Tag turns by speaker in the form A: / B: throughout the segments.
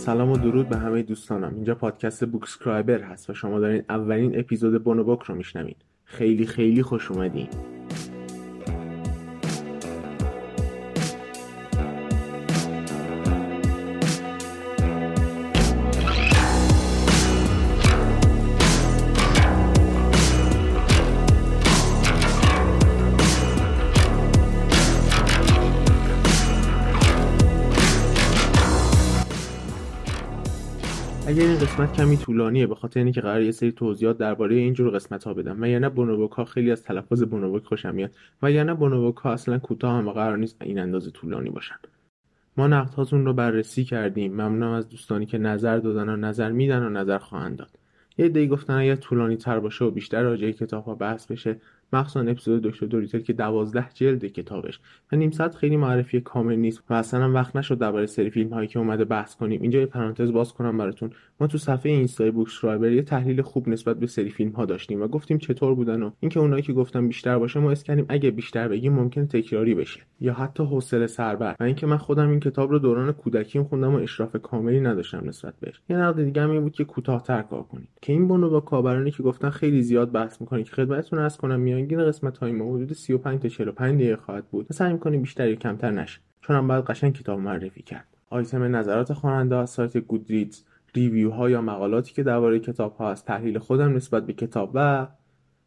A: سلام و درود به همه دوستانم. اینجا پادکست بوکسکرایبر هست و شما دارین اولین اپیزود بونوبوک رو میشنوین. خیلی خیلی خوش اومدین. قسمت کمی طولانیه به خاطر اینکه قرار یه سری توضیحات درباره اینجور قسمت ها بدم. و یا نه بونوبوک ها خیلی از تلفظ بونوبوک خوشم میاد. و یا نه بونوبوک ها اصلا کوتاه هم قرار نیست این اندازه طولانی باشن. ما نقدهاتون رو بررسی کردیم. ممنونم از دوستانی که نظر دادن و نظر میدن و نظر خواهند داد. یه دی گفتن اگر طولانی تر باشه و بیشتر راجع کتاب ها بحث بشه مخصوصا اپیزود دکتر دوریتل که دوازده جلد کتابش و نیم ساعت خیلی معرفی کامل نیست و اصلا وقت نشد درباره سری فیلم هایی که اومده بحث کنیم. اینجا یه پرانتز باز کنم براتون. ما تو صفحه اینستای بوکس رایبر یه تحلیل خوب نسبت به سری فیلم ها داشتیم و گفتیم چطور بودن و اینکه اونایی که گفتم بیشتر باشه ما اسکنیم اگه بیشتر بگیم ممکن تکراری بشه یا حتی حوصله سربر. و اینکه من خودم این کتاب رو دوران کودکیم خوندم و اشراف کاملی نداشتم نسبت بهش. یه نقد دیگه هم این بود که کوتاه‌تر کار کنید. که این بونو با کاربرانی که گفتن خیلی زیاد بحث می‌کنید که خدمتتون عرض کنم میانگین قسمت های ما حدود 35 تا 45 دقیقه خواهد بود و سعی می‌کنیم بیشتر یا کمتر نشه چون هم باید قشنگ کتاب معرفی کرد. آیتم نظرات خواننده از سایت گودریدز ریویو ها یا مقالاتی که درباره کتاب ها از تحلیل خودم نسبت به کتاب و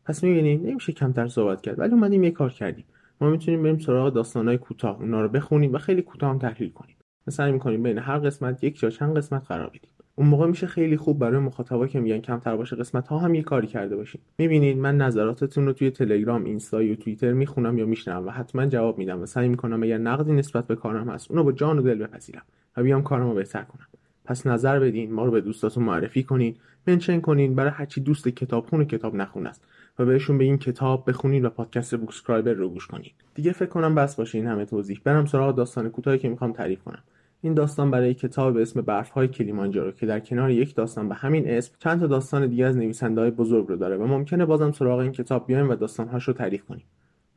A: پس می‌بینید نمیشه کمتر صحبت کرد ولی اومدیم یه کار کردیم. ما می‌تونیم بریم سراغ داستانهای کوتاه اونا رو بخونیم و خیلی کوتاه تحلیل کنیم. سعی می‌کنیم بین هر قسمت یک یا چند قسمت قرار بدیم. اون موقع میشه خیلی خوب برای مخاطبا که میگن کمتر باشه قسمت ها هم یه کاری کرده باشیم می‌بینید من نظراتتون رو توی تلگرام اینستا یا توییتر می‌خونم یا میشنم و حتما جواب میدم و سعی می‌کنم اگر نقدی نسبت به کارم هست اونو با جان و دل بپذیرم و بیام کارمو بهتر کنم. پس نظر بدین ما رو به دوستاتون معرفی کنین منشن کنین برای هرچی دوست کتابخون و کتاب نخون است و بهشون بگین کتاب بخونین و پادکست بوکسکرایبر رو گوش کنین. دیگه فکر کنم بس باشه این همه توضیح. برم سراغ داستان کوتاهی که می‌خوام تعریف کنم. این داستان برای کتاب به اسم برفهای کلیمانجارو که در کنار یک داستان به همین اسم چند تا داستان دیگه از نویسنده‌های بزرگ رو داره و ممکنه بازم سراغ این کتاب بیایم و داستانهاش رو تعریف کنیم.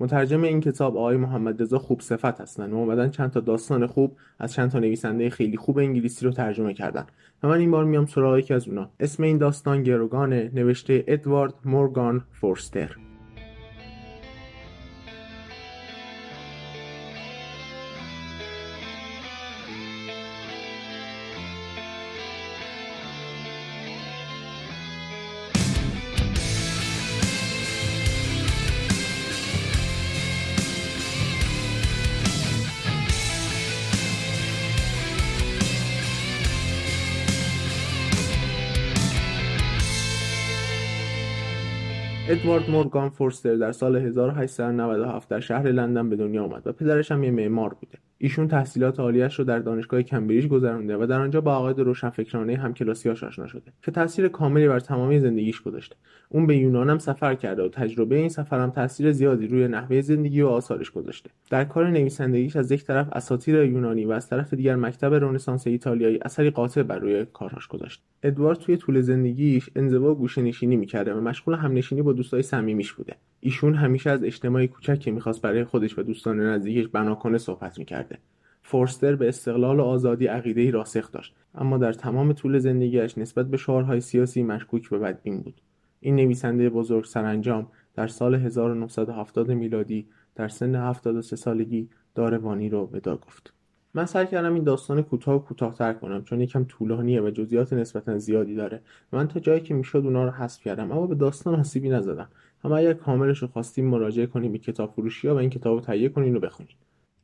A: مترجم این کتاب آقای محمد رضا خوب صفت هستن و اومدن چند تا داستان خوب از چند تا نویسنده خیلی خوب انگلیسی رو ترجمه کردن. و من این بار میام سراغ یکی از اونا. اسم این داستان گروگانه نوشته ادوارد مورگان فورستر. ادوارد مورگان فورستر در سال 1897 در شهر لندن به دنیا آمد و پدرش هم یه معمار بوده. ایشون تحصیلات عالیش رو در دانشگاه کمبریج گذرونده و در آنجا با عقاید روشنفکرانه همکلاسیاش آشنا شده که تاثیر کاملی بر تمامی زندگیش گذاشته. اون به یونان هم سفر کرده و تجربه این سفر هم تاثیر زیادی روی نحوه زندگی و آثارش گذاشته. در کار نویسندگیش از یک طرف اساطیر یونانی و از طرف دیگر مکتب رنسانس ایتالیایی اثری قاطع بر روی کارهاش گذاشته. ادوارد توی طول زندگیش انزوا و گوشه‌نشینی می‌کرده و مشغول همنشینی با دوستای صمیمیش بوده. ایشون همیشه از اجتماعی کوچک می‌خواست برای خودش و دوستان نزدیکش بنا کنه صحبت می‌کرده. فورستر به استقلال و آزادی عقیده‌ای راسخ داشت. اما در تمام طول زندگیش نسبت به شعارهای سیاسی مشکوک به بدبین بود. این نویسنده بزرگ سرانجام در سال 1970 میلادی در سن 73 سالگی داروانی رو ودا گفت. من سعی کردم این داستان کوتاه و کوتاهتر کنم چون یکم طولانیه و جزئیات نسبتا زیادی داره. من تا جایی که می‌شد اونا رو حذف کردم اما به داستان آسیبی نزدم. اما اگر کاملش رو خواستیم مراجعه کنیم به کتاب فروشی ها و این کتاب رو تهیه کنین و بخونین.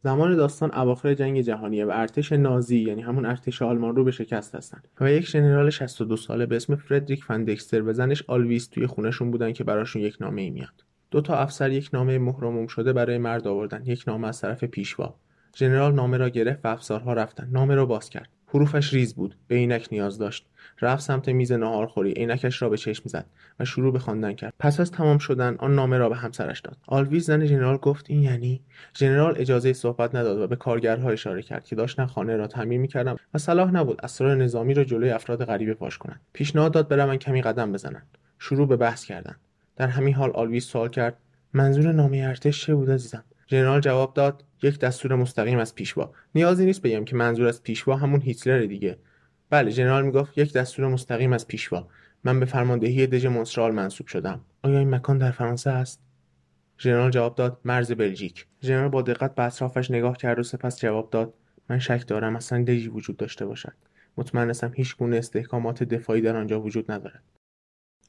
A: زمان داستان اواخر جنگ جهانیه و ارتش نازی یعنی همون ارتش آلمان رو به شکست هستن و یک ژنرال 62 ساله به اسم فردریک فندکستر و زنش آلویس توی خونهشون بودن که براشون یک نامه ای میاد. دو تا افسر یک نامه مهرموم شده برای مرد آوردن. یک نامه از طرف پیشوا. ژنرال نامه را گرفت و افسرها رفتن. نامه را باز کرد. حروفش ریز بود به عینک نیاز داشت. رفت سمت میز ناهارخوری عینکش را به چشم زد و شروع به خواندن کرد. پس از تمام شدن آن نامه را به همسرش داد. آلویز زن ژنرال گفت این یعنی؟ ژنرال اجازه صحبت نداد و به کارگرها اشاره کرد که داشتن خانه را تعمیر می‌کردند و صلاح نبود اسرار نظامی را جلوی افراد غریبه فاش کنند. پیشنهاد داد بروند کمی قدم بزنند. شروع به بحث کردند. در همین حال آلویز سوال کرد منظور نامه ارتش چه بود عزیزم؟ ژنرال جواب داد یک دستور مستقیم از پیشوا. نیازی نیست بگم که منظور از پیشوا همون هیتلر دیگه. بله ژنرال می‌گفت یک دستور مستقیم از پیشوا. من به فرماندهی دژ مونسترال منصوب شدم. آیا این مکان در فرانسه است؟ ژنرال جواب داد مرز بلژیک. ژنرال با دقت به اطرافش نگاه کرد و سپس جواب داد من شک دارم اصلا دژی وجود داشته باشد. مطمئن هیچ گونه استحکامات دفاعی در آنجا وجود ندارد.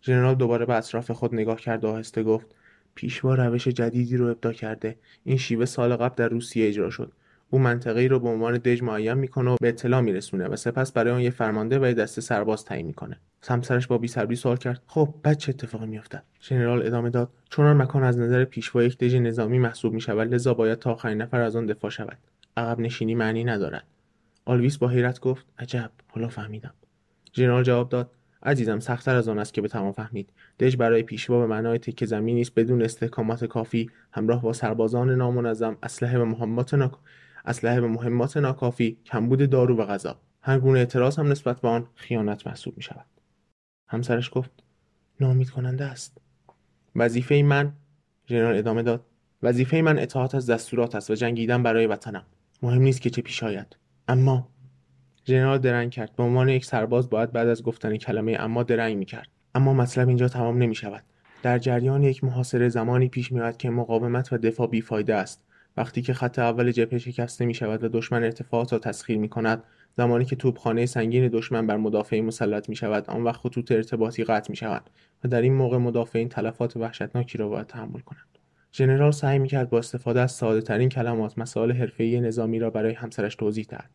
A: ژنرال دوباره به اطراف خود نگاه کرد و آهسته گفت پیشوا روش جدیدی رو ابدا کرده. این شیوه سال قبل در روسیه اجرا شد. او منطقه رو به عنوان دژ معین می‌کنه و به اطلاع میرسونه و سپس برای آن یه فرمانده و یه دسته سرباز تعیین می‌کنه. سمسرش با بیصبری سوال کرد. خب بعد چه اتفاقی میافتد؟ ژنرال ادامه داد. چون آن مکان از نظر پیشوا یک دژ نظامی محسوب می‌شود لذا باید تا آخرین نفر از آن دفاع شود. عقب نشینی معنی ندارد. آلویس با حیرت گفت عجب حالا فهمیدم. ژنرال جواب داد. عزیزم سختتر از آن است که بتوان فهمید. دژ برای پیشوا به معنای تکه زمینی است بدون استحکامات کافی. همراه با سربازان نامنظم اسلحه و مهمات ناک... اسلحه و مهمات ناکافی کمبود دارو و غذا. هر گونه اعتراض هم نسبت به آن خیانت محسوب می شود همسرش گفت نامید کننده است. وظیفه من ژنرال ادامه داد وظیفه من اطاعت از دستورات است و جنگیدن برای وطنم. مهم نیست که چه پیش آید. اما ژنرال درنگ کرد. به عنوان یک سرباز باید بعد از گفتن کلمه اما درنگ می‌کرد. اما مطلب اینجا تمام نمی شود در جریان یک محاصره زمانی پیش میآید که مقاومت و دفاع بیفایده است. وقتی که خط اول جبهه شکسته می شود و دشمن ارتفاعات را تسخیر می کند زمانی که توپخانه سنگین دشمن بر مدافعی مسلط می شود آن وقت خطوط ارتباطی قطع می شود و در این موقع مدافعین تلفات وحشتناکی را باید تحمل کنند. ژنرال سعی می‌کرد با استفاده از ساده ترین کلمات مسائل حرفه‌ای نظامی را برای همسرش توضیح دهد.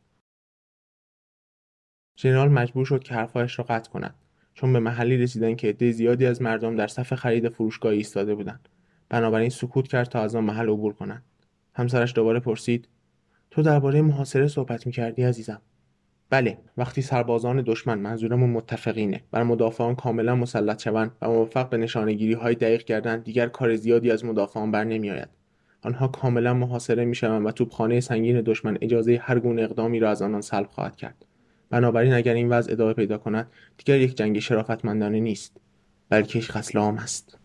A: ژنرال مجبور شد که حرفهایش را قطع کند. چون به محلی رسیدن که عده زیادی از مردم در صف خرید فروشگاهی ایستاده بودند. بنابراین سکوت کرد تا از آن محل عبور کنند. همسرش دوباره پرسید تو درباره محاصره صحبت می‌کردی عزیزم؟ بله وقتی سربازان دشمن منظورمون متفقینه بر مدافعان کاملا مسلط شوند و موفق به نشانگیری های دقیق کردن دیگر کار زیادی از مدافعان بر نمیآید. آنها کاملا محاصره می‌شوند و توپخانه سنگین دشمن اجازه هر گونه اقدامی را از آنان سلب خواهد کرد. بنابراین اگر این وضع ادامه پیدا کند دیگر یک جنگ شرافتمندانه نیست بلکه یک قتل عام است.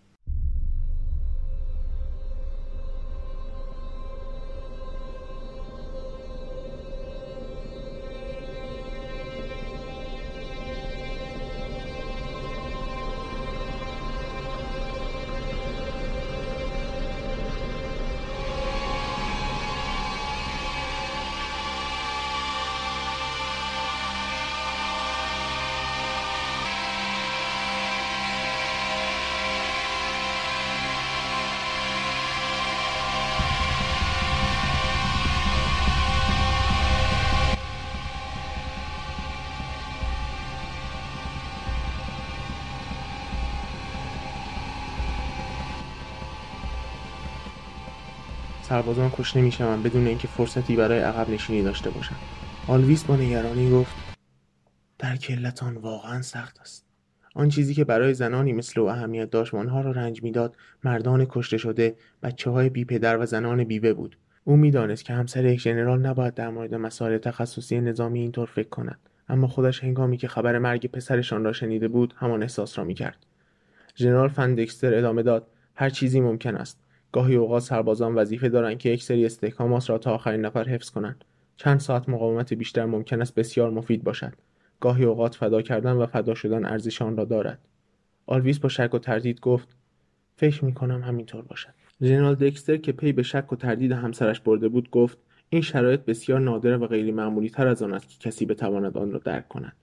A: سربازان کشته می‌شوند بدون اینکه فرصتی برای عقب نشینی داشته باشند. آلویس با نگرانی گفت در کلتان واقعا سخت است. آن چیزی که برای زنانی مثل او اهمیت داشت و آنها را رنج می‌داد مردان کشته شده بچه های بی پدر و زنان بیوه بود. او می‌دانست که همسر یک ژنرال نباید در مورد مسائل تخصصی نظامی اینطور فکر کند. اما خودش هنگامی که خبر مرگ پسرشان را شنیده بود همان احساس را می‌کرد. ژنرال فون دکستر ادامه داد هر چیزی ممکن است. گاهی اوقات سربازان وظیفه دارند که یک سری استحکامات را تا آخرین نفر حفظ کنند. چند ساعت مقاومت بیشتر ممکن است بسیار مفید باشد. گاهی اوقات فدا کردن و فدا شدن ارزش آن را دارد. آلویس با شک و تردید گفت فکر می کنم همینطور باشد. ژنرال دکستر که پی به شک و تردید همسرش برده بود گفت این شرایط بسیار نادر و غیر معمولی تر از آن است که کسی بتواند آن را درک کند.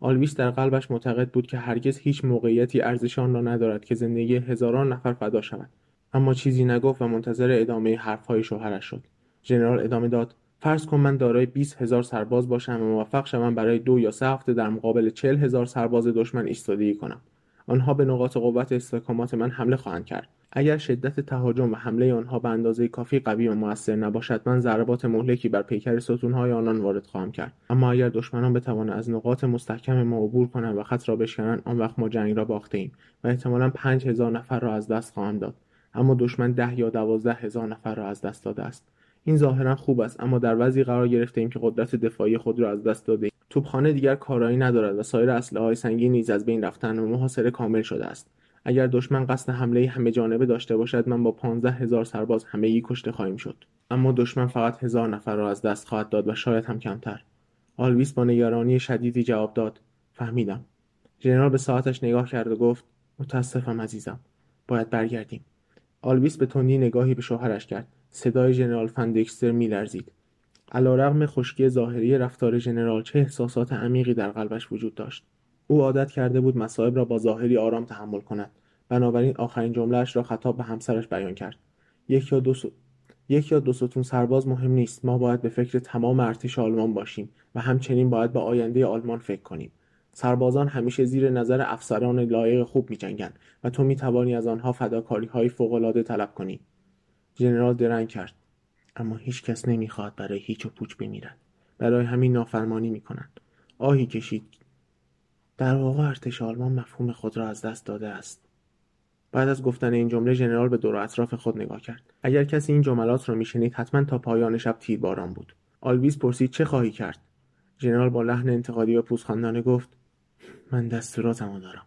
A: آلویس در قلبش معتقد بود که هرگز هیچ موقعیتی ارزش آن را ندارد که زندگی هزاران نفر فدا شود. اما چیزی نگفت و منتظر ادامه حرفهای شوهرش شد. ژنرال ادامه داد فرض کن من دارای 20 هزار سرباز باشم و موفق شوم برای دو یا سه هفته در مقابل 40 هزار سرباز دشمن ایستادگی کنم. آنها به نقاط قوت استحکامات من حمله خواهند کرد. اگر شدت تهاجم و حمله آنها به اندازه کافی قوی و موثر نباشد من ضربات مهلکی بر پیکر ستونهای آنان وارد خواهم کرد. اما اگر دشمنان بتوانند از نقاط مستحکم ما عبور کنند و خط را بشکنند آن وقت ما جنگ را باخته ایم و احتمالا پنج هزار نفر را از دست خواهم داد. اما دشمن ده یا دوازده هزار نفر را از دست داده است. این ظاهرا خوب است اما در وضعی قرار گرفته ایم که قدرت دفاعی خود را از دست داده ایم توپخانه دیگر کارایی ندارد و سایر اسلحه های سنگین نیز از بین رفتن و محاصره کامل شده است. اگر دشمن قصد حمله همه جانبه داشته باشد من با پانزده هزار سرباز همگی کشته خواهیم شد. اما دشمن فقط هزار نفر را از دست خواهد داد و شاید هم کمتر. آلویس با نگرانی شدیدی جواب داد. فهمیدم. ژنرال به ساعتش نگاه کرد و گفت متاسفم عزیزم. باید برگردیم. آلویس به تندی نگاهی به شوهرش کرد. صدای ژنرال فندکستر میلرزید. علیرغم خشکی ظاهری رفتار ژنرال چه احساسات عمیقی در قلبش وجود داشت. او عادت کرده بود مصائب را با ظاهری آرام تحمل کند. بنابراین آخرین جملهاش را خطاب به همسرش بیان کرد. یک یا دو یک یا دو ستون سرباز مهم نیست. ما باید به فکر تمام ارتش آلمان باشیم و همچنین باید به آینده آلمان فکر کنیم. سربازان همیشه زیر نظر افسران لایق خوب میجنگند و تو می‌توانی از آنها فداکاری های فوقالعاده طلب کنی. ژنرال درنگ کرد. اما هیچ کس نمی‌خواهد برای هیچ و پوچ بمیرد. برای همین نافرمانی می‌کنند. آهی کشید. در واقع ارتش آلمان مفهوم خود را از دست داده است. بعد از گفتن این جمله ژنرال به دور اطراف خود نگاه کرد. اگر کسی این جملات را میشنید حتما تا پایان شب تیرباران بود. آلویز پرسید چه خواهی کرد؟ ژنرال با لحن انتقادی و پوزخندانه گفت من دستوراتمو دارم.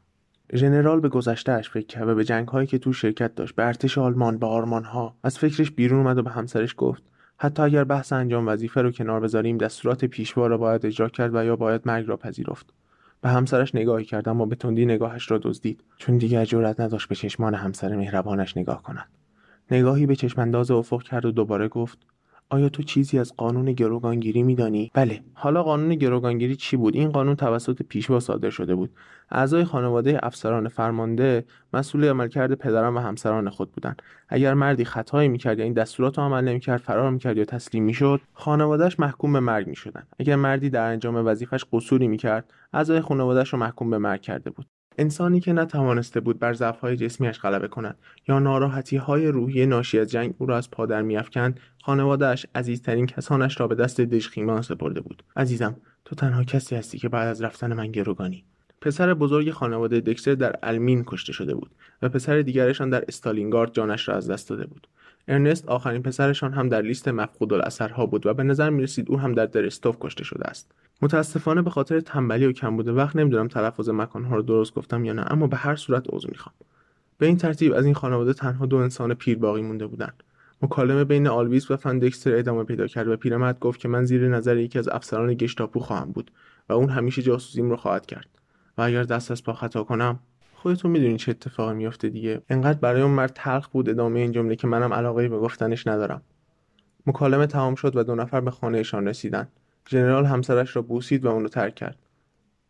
A: ژنرال به گذشتهاش فکر کرد و به جنگهایی که تو شرکت داشت به ارتش آلمان به آرمانها از فکرش بیرون اومد و به همسرش گفت حتی اگر بحث انجام وظیفه رو کنار بذاریم دستورات پیشوا را باید اجرا کرد و یا باید مرگ را پذیرفت. به همسرش نگاهی کرد اما به تندی نگاهش را دزدید. چون دیگر جرأت نداشت به چشمان همسر مهربانش نگاه کند. نگاهی به چشمانداز افق کرد و دوباره گفت آیا تو چیزی از قانون گروگانگیری میدانی؟ بله. حالا قانون گروگانگیری چی بود؟ این قانون توسط پیشوا صادر شده بود. اعضای خانواده افسران فرمانده مسئول عملکرد پدران و همسران خود بودند. اگر مردی خطایی می‌کرد یا این دستورات رو عمل نمی‌کرد فرار می‌کرد یا تسلیم می‌شد خانوادهش محکوم به مرگ می‌شدند. اگر مردی در انجام وظیفش قصوری می‌کرد اعضای خانوادهش رو محکوم به مرگ کرده بود. انسانی که نتوانسته بود بر ضعفهای جسمیش غلبه کند یا های روحی ناشی از جنگ او را از پادر میافکند خانوادهاش عزیزترین کسانش را به دست دژخیمان سپرده بود. عزیزم تو تنها کسی هستی که بعد از رفتن من گروگانی. پسر بزرگ خانواده دکستر در المین کشته شده بود و پسر دیگرشان در استالینگارد جانش را از دست داده بود. ارنست آخرین پسرشان هم در لیست مفقود الاثرها بود و به نظر می رسید او هم در درستوف کشته شده است. متاسفانه به خاطر تنبلی و کم بوده وقت نمی‌دونم تلفظ مکانها رو درست گفتم یا نه اما به هر صورت عذر می‌خوام. به این ترتیب از این خانواده تنها دو انسان پیر باقی مونده بودند. مکالمه بین آلویس و فندکستر ادامه پیدا کرد و پیرمرد گفت که من زیر نظر یکی از افسران گشتاپو خواهم بود و اون همیشه جاسوسیم رو خواهد کرد. و اگر دست از پا خطا کنم خودتون می‌دونید چه اتفاقی میافته دیگه. انقدر برای اون مرد تلخ بود ادامه این جمله که منم علاقه به گفتنش ندارم. مکالمه تمام شد و دو نفر به خانهشان رسیدن. ژنرال همسرش را بوسید و اون رو ترک کرد.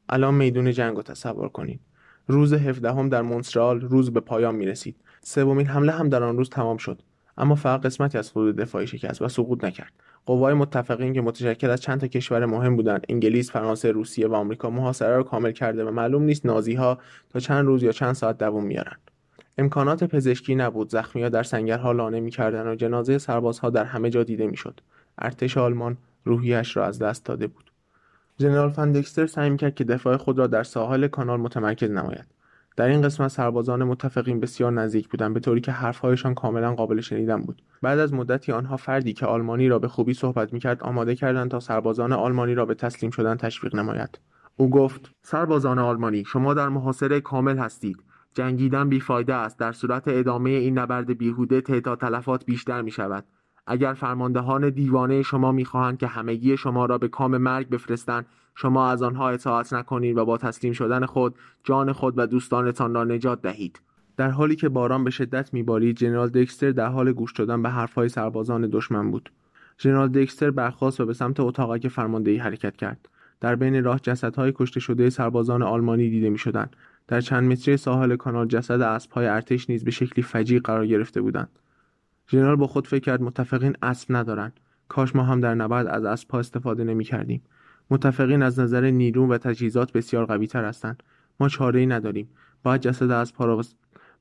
A: الان میدون جنگ رو تصور کنید روز هفدهم در مونترال روز به پایان می رسید سومین حمله هم در آن روز تمام شد. اما فقط قسمتی از حدود دفاعی شکست و سقوط نکرد. قوای متفقین که متشکل از چند تا کشور مهم بودند. انگلیس فرانسه روسیه و آمریکا محاصره را کامل کرده و معلوم نیست نازی ها تا چند روز یا چند ساعت دوام میارند امکانات پزشکی نبود. زخمی ها در سنگرها لانه می‌کردند و جنازه سربازها در همه جا دیده می‌شد. ارتش آلمان روحیش را از دست داده بود. ژنرال فندکستر سعی می‌کرد که دفاع خود را در ساحل کانال متمرکز نماید. در این قسمت سربازان متفقین بسیار نزدیک بودند به طوری که حرفهایشان کاملا قابل شنیدن بود. بعد از مدتی آنها فردی که آلمانی را به خوبی صحبت می‌کرد آماده کردند تا سربازان آلمانی را به تسلیم شدن تشویق نماید. او گفت سربازان آلمانی شما در محاصره کامل هستید. جنگیدن بیفایده است. در صورت ادامه این نبرد بیهوده تعداد تلفات بیشتر می شود اگر فرماندهان دیوانه شما می‌خواهند که همگی شما را به کام مرگ بفرستند شما از آنها اطاعت نکنید و با تسلیم شدن خود جان خود و دوستانتان را نجات دهید. در حالی که باران به شدت میبارید جنرال دکستر در حال گوش دادن به حرفهای سربازان دشمن بود. ژنرال دکستر برخاست و به سمت اتاقک فرماندهی حرکت کرد. در بین راه جسدهای کشته شده سربازان آلمانی دیده می‌شدند. در چند متری ساحل کانال جسد اسبهای ارتش نیز به شکلی فجیع قرار گرفته بودند. ژنرال با خود فکر کرد متفقین اسب ندارند. کاش ما هم در نبرد از اسبها استفاده نمی کردیم متفقین از نظر نیرو و تجهیزات بسیار قوی تر هستند. ما چاره ای نداریم. باید جسد اسبها را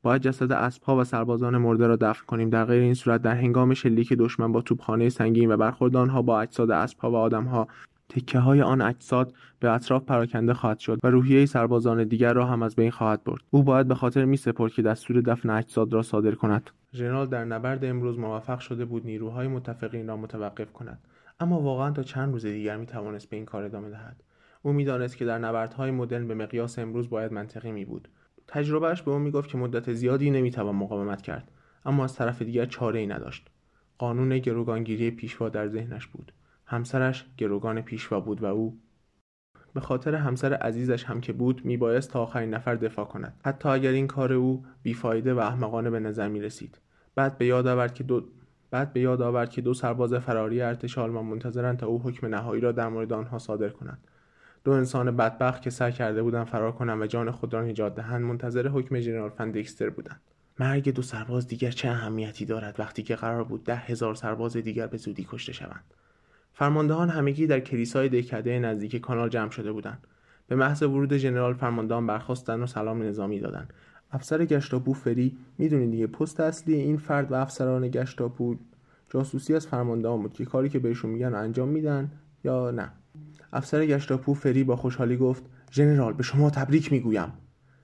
A: باید جسد اسبها و سربازان مرده را دفن کنیم. در غیر این صورت در هنگام شلیک دشمن با توپخانه سنگین و برخورد آنها با اجساد اسبها و آدمها تکه های آن اجساد به اطراف پراکنده خواهد شد و روحیه سربازان دیگر را هم از بین خواهد برد. او باید به خاطر می سپرد که دستور دفن اجساد را صادر کند. ژنرال در نبرد امروز موفق شده بود نیروهای متفقین را متوقف کند. اما واقعا تا چند روز دیگر می توانست به این کار ادامه دهد. او می‌دانست که در نبردهای مدرن به مقیاس امروز باید منطقی می بود تجربهش به او می‌گفت که مدت زیادی نمی‌توان مقاومت کرد اما از طرف دیگر چاره ای نداشت. قانون گروگانگیری پیشوا در ذهنش بود. همسرش گروگان پیشوا بود و او به خاطر همسر عزیزش هم که بود میبایست تا آخرین نفر دفاع کند. حتی اگر این کار او بیفایده و احمقانه به نظر می رسید بعد به یاد آورد که دو بعد به یاد آورد که دو سرباز فراری ارتش آلمان منتظرند تا او حکم نهایی را در مورد آنها صادر کند دو انسان بدبخت که سعی کرده بودند فرار کنند و جان خود را نجات دهند منتظر حکم ژنرال فندکستر بودند. مرگ دو سرباز دیگر چه اهمیتی دارد وقتی که قرار بود ده هزار سرباز دیگر به زودی کشته شوند؟ فرماندهان همگی در کلیسای دهکده نزدیک کانال جمع شده بودند. به محض ورود ژنرال فرماندهان برخواستند و سلام نظامی دادند. افسر گشتاپو فری می‌دونید دیگه پست اصلی این فرد و افسران گشتاپو جاسوسی از فرماندهان بود که کاری که بهشون میگن انجام میدن یا نه. افسر گشتاپو فری با خوشحالی گفت ژنرال به شما تبریک می‌گویم.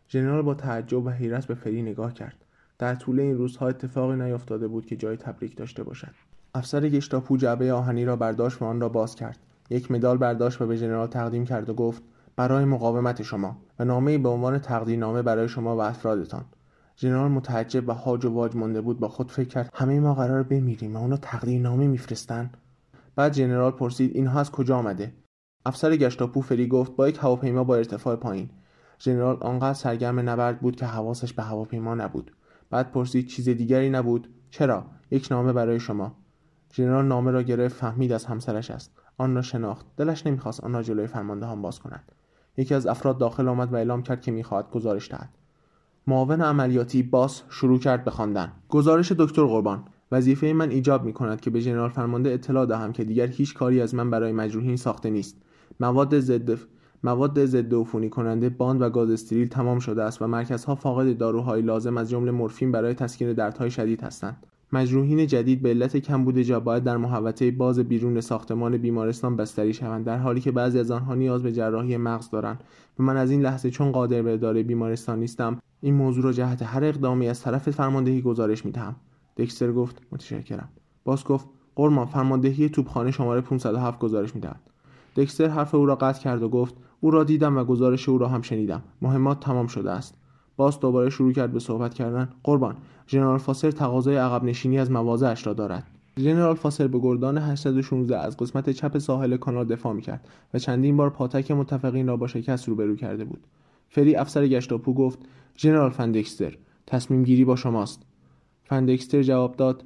A: ژنرال با تعجب و حیرت به فری نگاه کرد. در طول این روزها اتفاقی نیفتاده بود که جای تبریک داشته باشد. افسر گشتاپو جعبه آهنی را برداشت و آن را باز کرد. یک مدال برداشت و به ژنرال تقدیم کرد و گفت برای مقاومت شما و نامه به عنوان تقدیرنامه برای شما و افرادتان. ژنرال متعجب و هاج و واج مانده بود با خود فکر کرد همه ما قرار بمیریم و اونو تقدیرنامه میفرستن؟ بعد ژنرال پرسید اینها از کجا آمده؟ افسر گشتاپو فری گفت با یک هواپیما با ارتفاع پایین. ژنرال آنقدر سرگرم نبرد بود که حواسش به هواپیما نبود. بعد پرسید چیز دیگری نبود؟ چرا؟ یک نامه برای شما. ژنرال نامه را گرفت فهمید از همسرش است. آن را شناخت. دلش نمی‌خواست آن را جلوی فرماندهان باز کند. یکی از افراد داخل آمد و اعلام کرد که می‌خواهد گزارش دهد. معاون عملیاتی باس شروع کرد به خواندن. گزارش دکتر قربان وظیفه من ایجاب می کند که به ژنرال فرمانده اطلاع دهم که دیگر هیچ کاری از من برای مجروحین ساخته نیست. مواد ضد مواد ضد عفونی کننده باند و گاز استریل تمام شده است و مرکزها فاقد داروهای لازم از جمله مورفین برای تسکین دردهای شدید هستند. مجروحین جدید به علت کمبود جا باید در محوطه باز بیرون ساختمان بیمارستان بستری شوند در حالی که بعضی از آنها نیاز به جراحی مغز دارند. و من از این لحظه چون قادر به اداره بیمارستان نیستم این موضوع را جهت هر اقدامی از طرف فرماندهی گزارش می‌دهم. دکستر گفت متشکرم. باز گفت قرمان فرماندهی توپخانه شماره 507 گزارش می‌دهد. دکستر حرف او را قطع کرد و گفت او را دیدم و گزارش او را هم شنیدم. مهمات تمام شده است. باز دوباره شروع کرد به صحبت کردن. قربان ژنرال فاسر تقاضای عقب نشینی از مواضعش را دارد. ژنرال فاسر به گردان 816 از قسمت چپ ساحل کانال دفاع می‌کرد و چندین بار پاتک متفقین را با شکست روبرو کرده بود. فری افسر گشتاپو گفت ژنرال فندکستر تصمیم گیری با شماست. فندکستر جواب داد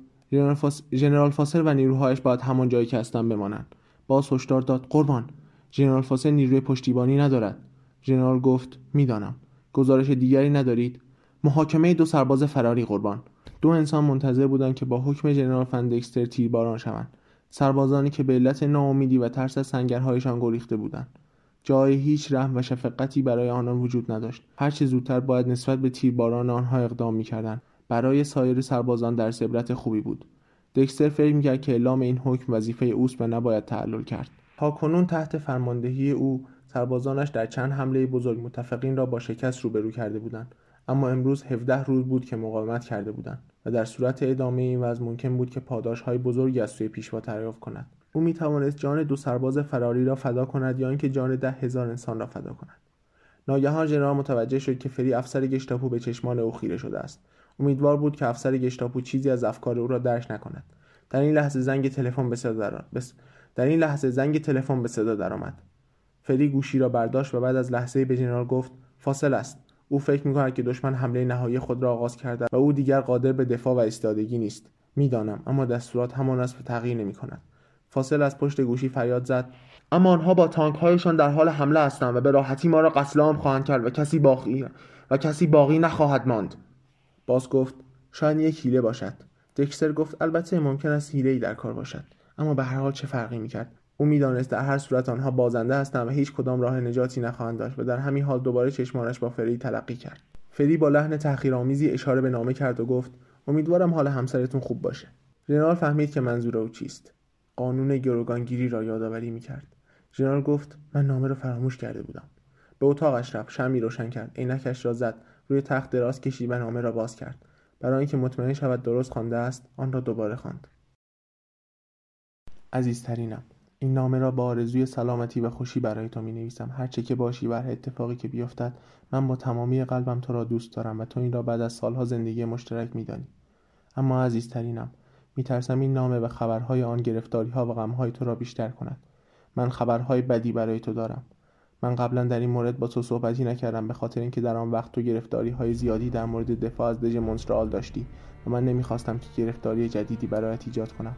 A: ژنرال فاسر و نیروهایش باید همان جایی که هستند بمانند. باز هشدار داد قربان ژنرال فاسر نیروی پشتیبانی ندارد. ژنرال گفت می‌دانم. گزارش دیگری ندارید؟ محاکمه دو سرباز فراری قربان. دو انسان منتظر بودند که با حکم ژنرال فندکستر تیرباران شوند. سربازانی که به علت ناامیدی و ترس از سنگرهایشان گریخته بودند. جای هیچ رحم و شفقتی برای آنان وجود نداشت. هرچه زودتر باید نسبت به تیرباران آنها اقدام می‌کردند. برای سایر سربازان در عبرت خوبی بود. دکستر فکر می‌کرد که اعلام این حکم وظیفه اوست و نباید تعلل کرد. تا کنون تحت فرماندهی او سربازانش در چند حمله بزرگ متفقین را با شکست روبرو کرده بودند. اما امروز 17 روز بود که مقاومت کرده بودند و در صورت ادامه این وضع ممکن بود که پاداش های بزرگی از سوی پیشوا دریافت کند. او می توانست جان دو سرباز فراری را فدا کند یا اینکه جان ده هزار انسان را فدا کند. ناگهان ژنرال متوجه شد که فری افسر گشتاپو به چشمان او خیره شده است. امیدوار بود که افسر گشتاپو چیزی از افکار او را درک نکند. در این لحظه زنگ تلفن به صدا بس... در این لحظه زنگ تلفن به صدا درآمد. فری گوشی را برداشت و بعد از لحظه به ژنرال گفت فاصل است. او فکر می‌کند که دشمن حمله نهایی خود را آغاز کرده و او دیگر قادر به دفاع و ایستادگی نیست. می‌دانم اما دستورات همان است و تغییر نمی کند فاصل از پشت گوشی فریاد زد. اما آنها با تانک هایشان در حال حمله هستند و به راحتی ما را قتل عام خواهند کرد و کسی باقی و کسی باقی نخواهد ماند. باز گفت شاید یک حیله باشد. دکستر گفت البته ممکن است حیلهای در کار باشد اما به هر حال چه فرقی می‌کرد؟ او می‌دانست در هر صورت آنها بازنده هستند و هیچ کدام راه نجاتی نخواهند داشت و در همین حال دوباره چشمانش با فری تلقی کرد. فری با لحن تحقیرآمیزی اشاره به نامه کرد و گفت امیدوارم حال همسرتون خوب باشه. ژنرال فهمید که منظور او چیست. قانون گروگانگیری را یادآوری می‌کرد. ژنرال گفت من نامه را فراموش کرده بودم. به اتاقش رفت شمی روشن کرد عینکش را زد روی تخت دراز کشید و نامه را باز کرد. برای اینکه مطمئن شود درست خوانده است آن را دوباره خواند. عزیزترینم این نامه را با آرزوی سلامتی و خوشی برای تو می نویسم هر چه که باشی و هر اتفاقی که بیفتد من با تمامی قلبم تو را دوست دارم و تو این را بعد از سالها زندگی مشترک می دانی. اما عزیزترینم می ترسم این نامه و خبرهای آن گرفتاری ها و غمهای تو را بیشتر کند. من خبرهای بدی برای تو دارم. من قبلا در این مورد با تو صحبتی نکردم به خاطر اینکه در آن وقت تو گرفتاری های زیادی در مورد دفاع از دژ مونترال داشتی و من نمی‌خواستم که گرفتاری جدیدی برایت ایجاد کنم.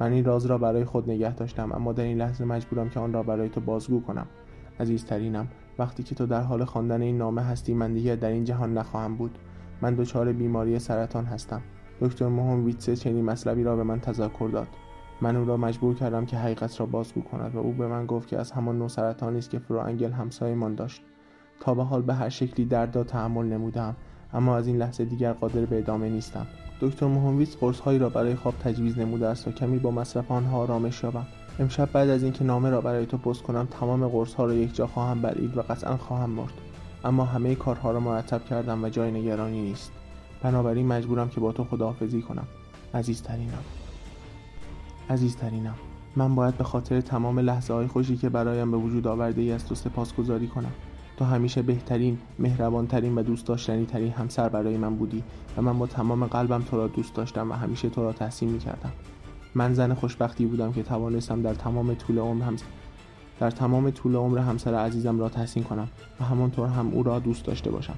A: من این راز را برای خود نگه داشتم اما در این لحظه مجبورم که آن را برای تو بازگو کنم. عزیزترینم وقتی که تو در حال خواندن این نامه هستی من دیگر در این جهان نخواهم بود. من دچار بیماری سرطان هستم. دکتر مهم ویتسه چنین مطلبی را به من تذکر داد. من او را مجبور کردم که حقیقت را بازگو کند و او به من گفت که از همان نوع سرطانی است که فرو انگل همسایمان داشت. تا به حال به هر شکلی درد را تحمل نمودم اما از این لحظه دیگر قادر به ادامه نیستم. دکتر مهمویس قرصهایی را برای خواب تجویز نموده است تا کمی با مصرف آنها آرامش یابم. امشب بعد از اینکه نامه را برای تو پست کنم تمام قرص ها را یک جا خواهم بلعید و قطعا خواهم مرد. اما همه کارها را مرتب کردم و جای نگرانی نیست. بنابراین مجبورم که با تو خداحافظی کنم. عزیزترینم. عزیزترینم. من باید به خاطر تمام لحظه های خوشی که برایم به وجود آورده ای از تو سپاسگزاری کنم. تو همیشه بهترین، مهربانترین و دوست داشتنی ترین همسر برای من بودی و من با تمام قلبم تو را دوست داشتم و همیشه تو را تحسین می کردم. من زن خوشبختی بودم که توانستم در تمام طول عمر هم در تمام طول عمر همسر عزیزم را تحسین کنم و همانطور هم او را دوست داشته باشم.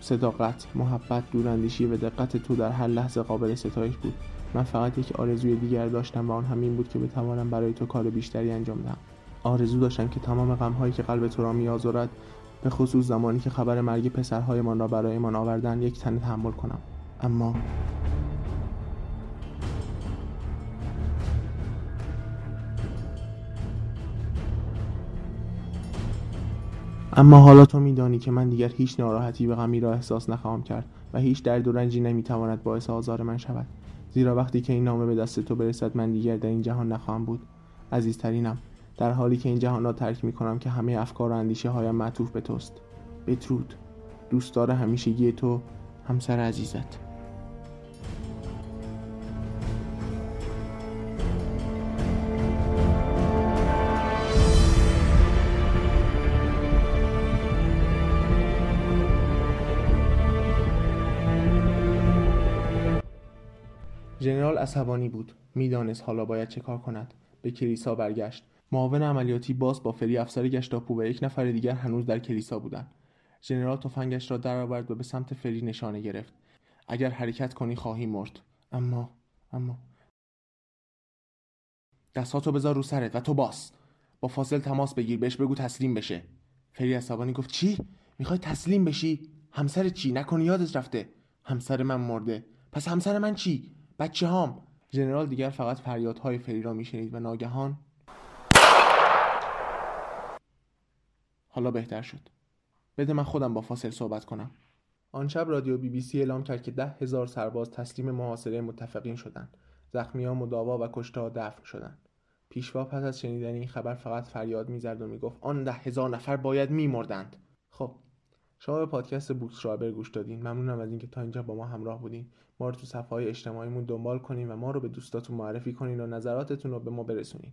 A: صداقت، محبت، دوراندیشی و دقت تو در هر لحظه قابل ستایش بود. من فقط یک آرزوی دیگر داشتم و آن همین بود که بتوانم برای تو کار بیشتری انجام دهم. آرزو داشتم که تمام غمهایی که قلب تو را میآزرد به خصوص زمانی که خبر مرگ پسرهایمان را برایمان آوردن یک تنه تحمل کنم. اما اما حالا تو میدانی که من دیگر هیچ ناراحتی و غمی را احساس نخواهم کرد و هیچ درد و رنجی نمی‌تواند باعث آزار من شود. زیرا وقتی که این نامه به دست تو برسد من دیگر در این جهان نخواهم بود. عزیزترینم در حالی که این جهان را ترک می کنم که همه افکار و اندیشه هایم معطوف به توست. بترود دوستدار همیشگی تو همسر عزیزت. ژنرال عصبانی بود. می‌دانست حالا باید چه کار کند. به کلیسا برگشت. معاون عملیاتی باز با فری افسر گشتاپو و یک نفر دیگر هنوز در کلیسا بودند. ژنرال تفنگش را درآورد و به سمت فری نشانه گرفت. اگر حرکت کنی خواهی مرد. اما اما. دستاتو بذار رو سرت و تو باس با فاصل تماس بگیر. بهش بگو تسلیم بشه. فری عصبانی گفت چی؟ می‌خوای تسلیم بشی؟ همسر چی؟ نکنی یادت رفته. همسر من مرده. پس همسر من چی؟ بچه هام ژنرال دیگر فقط فریادهای فری را میشنید و ناگهان حالا بهتر شد. بده من خودم با فاصل صحبت کنم. آن شب رادیو بی بی سی اعلام کرد که ده هزار سرباز تسلیم محاصره متفقین شدند. زخمیان مداوا و کشته دفن شدند. پیشوا پس از شنیدن این خبر فقط فریاد می‌زد و می‌گفت آن ده هزار نفر باید میمردند. خب شما به پادکست بوکس رابر گوش دادین. ممنونم از اینکه تا اینجا با ما همراه بودین. ما رو تو صفحه های اجتماعیمون دنبال کنین و ما رو به دوستاتون معرفی کنین و نظراتتون رو به ما برسونین.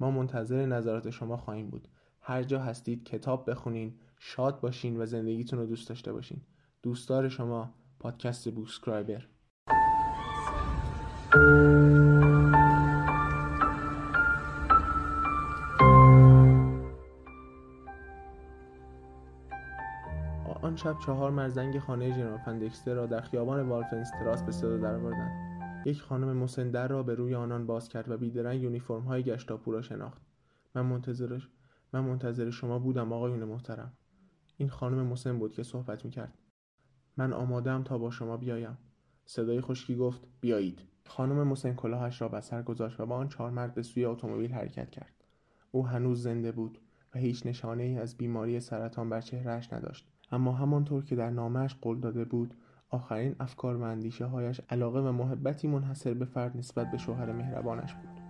A: ما منتظر نظرات شما خواهیم بود. هر جا هستید کتاب بخونین شاد باشین و زندگیتون رو دوست داشته باشین. دوستدار شما پادکست بوکسکرایبر. آن شب چهار مرزنگ خانه ژنرال فندکستر را در خیابان والفنستراس به صدا درآوردند. یک خانم مسندر را به روی آنان باز کرد و بیدرنگ یونیفرم های گشتاپو را شناخت. من منتظرش من منتظر شما بودم آقایون محترم. این خانم مسن بود که صحبت می‌کرد. من آمادم تا با شما بیایم. صدای خشکی گفت بیایید. خانم مسن کلاهش را بر سر گذاشت و با آن چهار مرد به سوی اتومبیل حرکت کرد. او هنوز زنده بود و هیچ نشانه ای از بیماری سرطان بر چهرهش نداشت. اما همانطور که در نامش قول داده بود آخرین افکار و اندیشه هایش علاقه و محبتی منحصر به فرد نسبت به شوهر مهربانش بود.